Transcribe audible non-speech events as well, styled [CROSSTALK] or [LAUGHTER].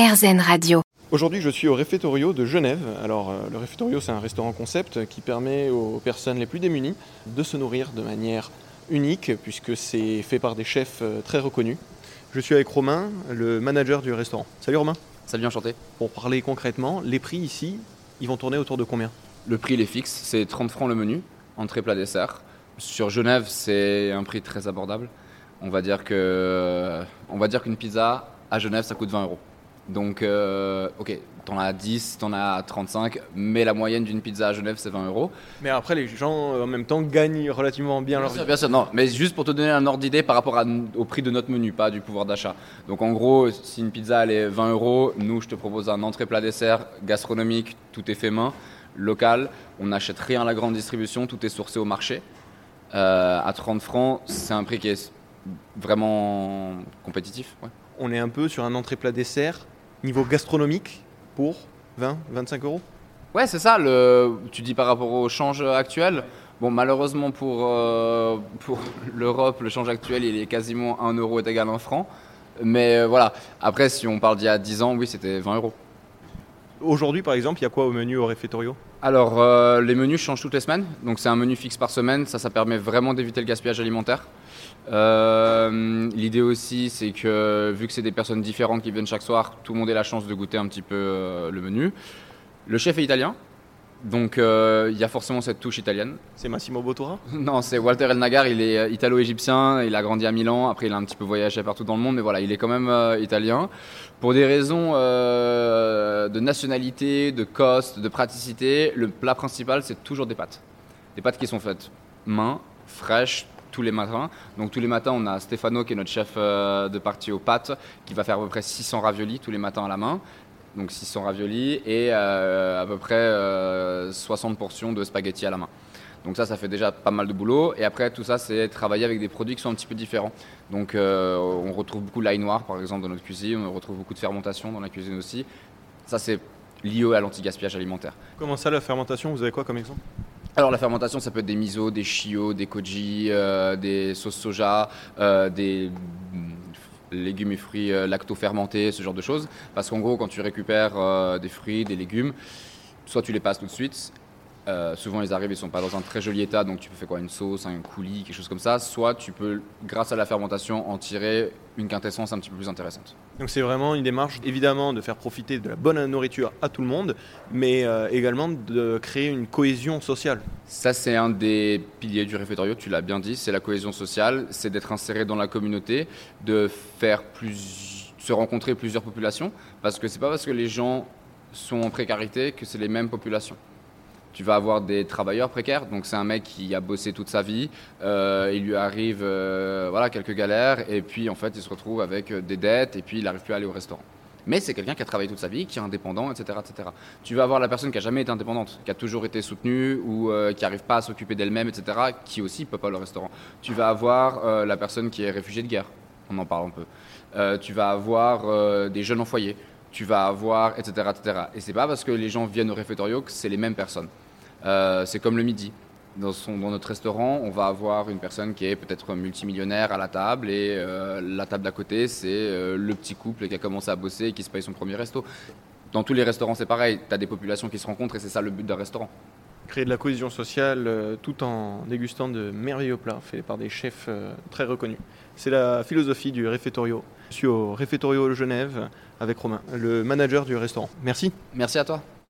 RZN Radio. Aujourd'hui, je suis au Réfectorio de Genève. Alors, euh, le Réfectorio, c'est un restaurant concept qui permet aux personnes les plus démunies de se nourrir de manière unique, puisque c'est fait par des chefs euh, très reconnus. Je suis avec Romain, le manager du restaurant. Salut Romain. Salut, enchanté. Pour parler concrètement, les prix ici, ils vont tourner autour de combien? Le prix, il est fixe, c'est 30 francs le menu, entrée, plat, dessert. Sur Genève, c'est un prix très abordable. On va dire que, on va dire qu'une pizza à Genève, ça coûte 20 euros. Donc, euh, ok, t'en as 10, t'en as 35, mais la moyenne d'une pizza à Genève, c'est 20 euros. Mais après, les gens, euh, en même temps, gagnent relativement bien Bien leur vie. bien sûr, non, mais juste pour te donner un ordre d'idée par rapport à- au prix de notre menu, pas du pouvoir d'achat. Donc en gros, si une pizza elle est 20 euros, nous je te propose un entrée plat dessert gastronomique, tout est fait main, local, on n'achète rien à la grande distribution, tout est sourcé au marché. Euh, à 30 francs, c'est un prix qui est vraiment compétitif. ouais. On est un peu sur un entrée plat dessert, niveau gastronomique, pour 20, 25 euros. Ouais, c'est ça. Tu dis par rapport au change actuel. Bon, malheureusement pour, euh, pour [LAUGHS] l'Europe, le change actuel, il est quasiment 1 euro est égal à 1 franc. Mais euh, voilà. Après, si on parle d'il y a 10 ans, oui, c'était 20 euros. Aujourd'hui, par exemple, il y a quoi au menu au Réfectorio? Alors, euh, les menus changent toutes les semaines. Donc, c'est un menu fixe par semaine. Ça, ça permet vraiment d'éviter le gaspillage alimentaire. Euh, L'idée aussi, c'est que vu que c'est des personnes différentes qui viennent chaque soir, tout le monde ait la chance de goûter un petit peu euh, le menu. Le chef est italien. Donc, il y a forcément cette touche italienne. C'est Massimo Bottura? [LAUGHS] Non, c'est Walter El Nagar, il est italo-égyptien, il a grandi à Milan, après il a un petit peu voyagé partout dans le monde, mais voilà, il est quand même italien. Pour des raisons de nationalité, de cost, de praticité, le plat principal c'est toujours des pâtes. Des pâtes qui sont faites main, fraîches, tous les matins. Donc tous les matins on a Stefano qui est notre chef euh, de partie aux pâtes, qui va faire à peu près 600 raviolis tous les matins à la main. Donc 600 raviolis et euh, à peu près euh, 60 portions de spaghettis à la main. Donc ça, ça fait déjà pas mal de boulot. Et après, tout ça, c'est travailler avec des produits qui sont un petit peu différents. Donc euh, on retrouve beaucoup l'ail noir, par exemple, dans notre cuisine. On retrouve beaucoup de fermentation dans la cuisine aussi. Ça, c'est lié à l'anti-gaspillage alimentaire. Comment ça, la fermentation Vous avez quoi comme exemple? Alors la fermentation, ça peut être des miso, des chiots, des koji, euh, des sauces soja, euh, des mm, légumes et fruits euh, lacto-fermentés, ce genre de choses. Parce qu'en gros, quand tu récupères des fruits, des légumes, soit tu les passes tout de suite. Euh, souvent, ils arrivent, ils sont pas dans un très joli état, donc tu peux faire quoi, une sauce, un coulis, quelque chose comme ça. Soit tu peux, grâce à la fermentation, en tirer une quintessence un petit peu plus intéressante. Donc c'est vraiment une démarche évidemment de faire profiter de la bonne nourriture à tout le monde, mais euh, également de créer une cohésion sociale. Ça, c'est un des piliers du réfectoire, tu l'as bien dit, c'est la cohésion sociale, c'est d'être inséré dans la communauté, de faire plus, se rencontrer plusieurs populations, parce que c'est pas parce que les gens sont en précarité que c'est les mêmes populations. Tu vas avoir des travailleurs précaires, donc c'est un mec qui a bossé toute sa vie, euh, il lui arrive euh, voilà, quelques galères, et puis en fait il se retrouve avec des dettes, et puis il n'arrive plus à aller au restaurant. Mais c'est quelqu'un qui a travaillé toute sa vie, qui est indépendant, etc., etc. Tu vas avoir la personne qui a jamais été indépendante, qui a toujours été soutenue ou euh, qui n'arrive pas à s'occuper d'elle-même, etc., qui aussi peut pas aller au restaurant. Tu vas avoir euh, la personne qui est réfugiée de guerre, on en parle un peu. Euh, tu vas avoir euh, des jeunes en foyer. Tu vas avoir, etc., etc. Et c'est pas parce que les gens viennent au réfectoire que c'est les mêmes personnes. Euh, c'est comme le midi. Dans notre restaurant, on va avoir une personne qui est peut-être multimillionnaire à la table et euh, la table d'à côté, c'est euh, le petit couple qui a commencé à bosser et qui se paye son premier resto. Dans tous les restaurants, c'est pareil. Tu as des populations qui se rencontrent et c'est ça le but d'un restaurant. Créer de la cohésion sociale euh, tout en dégustant de merveilleux plats faits par des chefs euh, très reconnus. C'est la philosophie du Réfectorio. Je suis au Réfectorio Genève avec Romain, le manager du restaurant. Merci. Merci à toi.